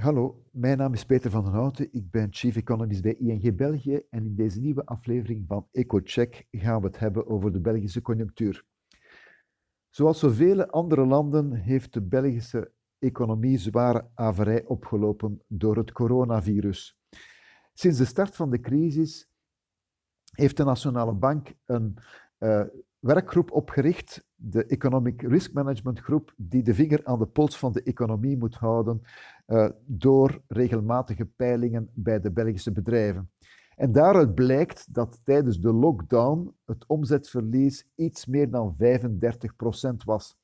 Hallo, mijn naam is Peter van den Houten. Ik ben Chief Economist bij ING België en in deze nieuwe aflevering van EcoCheck gaan we het hebben over de Belgische conjunctuur. Zoals zoveel andere landen heeft de Belgische economie zware averij opgelopen door het coronavirus. Sinds de start van de crisis heeft de Nationale Bank een uh, werkgroep opgericht, de Economic Risk Management Groep, die de vinger aan de pols van de economie moet houden uh, door regelmatige peilingen bij de Belgische bedrijven. En daaruit blijkt dat tijdens de lockdown het omzetverlies iets meer dan 35% was.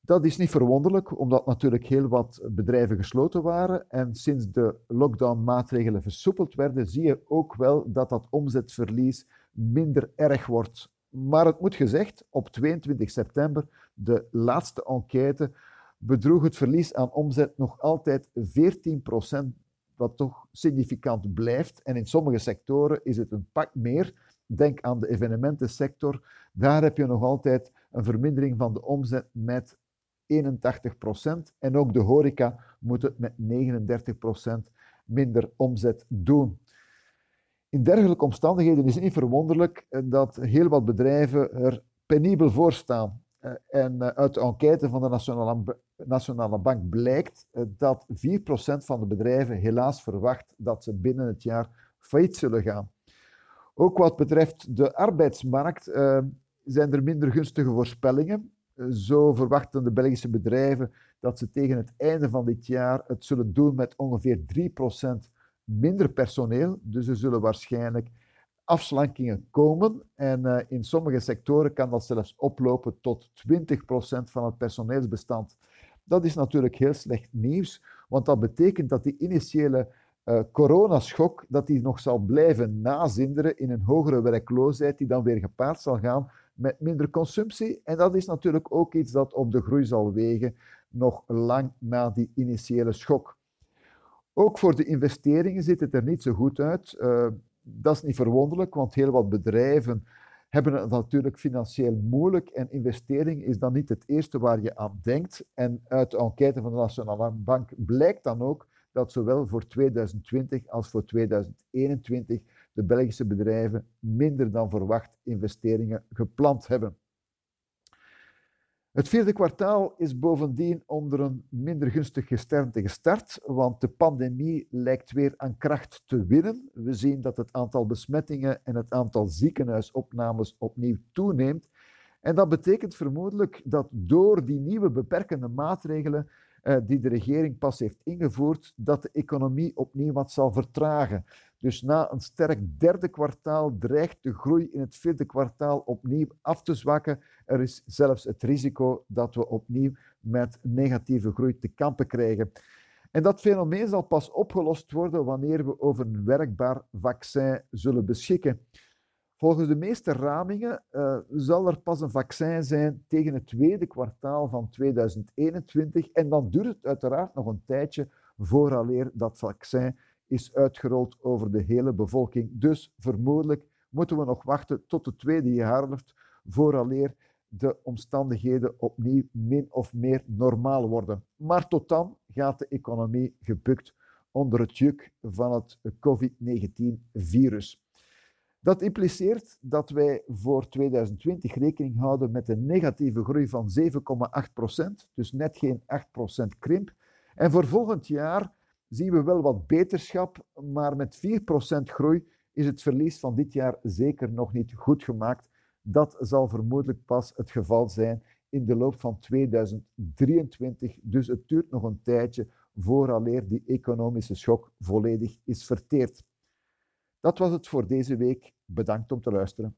Dat is niet verwonderlijk, omdat natuurlijk heel wat bedrijven gesloten waren. En sinds de lockdown-maatregelen versoepeld werden, zie je ook wel dat dat omzetverlies minder erg wordt. Maar het moet gezegd, op 22 september, de laatste enquête, bedroeg het verlies aan omzet nog altijd 14% wat toch significant blijft. En in sommige sectoren is het een pak meer. Denk aan de evenementensector. Daar heb je nog altijd een vermindering van de omzet met 81% En ook de horeca moet het met 39% minder omzet doen. In dergelijke omstandigheden is het niet verwonderlijk eh, dat heel wat bedrijven er penibel voor staan. Eh, en eh, uit de enquête van de Nationale, Bank blijkt dat 4% van de bedrijven helaas verwacht dat ze binnen het jaar failliet zullen gaan. Ook wat betreft de arbeidsmarkt zijn er minder gunstige voorspellingen. Zo verwachten de Belgische bedrijven dat ze tegen het einde van dit jaar het zullen doen met ongeveer 3% minder personeel, dus er zullen waarschijnlijk afslankingen komen. En uh, in sommige sectoren kan dat zelfs oplopen tot 20% van het personeelsbestand. Dat is natuurlijk heel slecht nieuws, want dat betekent dat die initiële uh, coronaschok dat die nog zal blijven nazinderen in een hogere werkloosheid, die dan weer gepaard zal gaan met minder consumptie. En dat is natuurlijk ook iets dat op de groei zal wegen, nog lang na die initiële schok. Ook voor de investeringen ziet het er niet zo goed uit. Uh, dat is niet verwonderlijk, want heel wat bedrijven hebben het natuurlijk financieel moeilijk en investering is dan niet het eerste waar je aan denkt. En uit de enquête van de Nationale Bank blijkt dan ook dat zowel voor 2020 als voor 2021 de Belgische bedrijven minder dan verwacht investeringen gepland hebben. Het vierde kwartaal is bovendien onder een minder gunstig gesternte gestart, want de pandemie lijkt weer aan kracht te winnen. We zien dat het aantal besmettingen en het aantal ziekenhuisopnames opnieuw toeneemt. En dat betekent vermoedelijk dat door die nieuwe beperkende maatregelen uh, die de regering pas heeft ingevoerd, dat de economie opnieuw wat zal vertragen. Dus na een sterk derde kwartaal dreigt de groei in het vierde kwartaal opnieuw af te zwakken. Er is zelfs het risico dat we opnieuw met negatieve groei te kampen krijgen. En dat fenomeen zal pas opgelost worden wanneer we over een werkbaar vaccin zullen beschikken. Volgens de meeste ramingen uh, zal er pas een vaccin zijn tegen het tweede kwartaal van 2021. En dan duurt het uiteraard nog een tijdje vooraleer dat vaccin is uitgerold over de hele bevolking. Dus vermoedelijk moeten we nog wachten tot de tweede jaarhelft vooraleer de omstandigheden opnieuw min of meer normaal worden. Maar tot dan gaat de economie gebukt onder het juk van het COVID-19-virus. Dat impliceert dat wij voor 2020 rekening houden met een negatieve groei van 7,8%, dus net geen 8% krimp. En voor volgend jaar zien we wel wat beterschap, maar met 4% groei is het verlies van dit jaar zeker nog niet goed gemaakt. Dat zal vermoedelijk pas het geval zijn in de loop van 2023. Dus het duurt nog een tijdje vooraleer die economische schok volledig is verteerd. Dat was het voor deze week. Bedankt om te luisteren.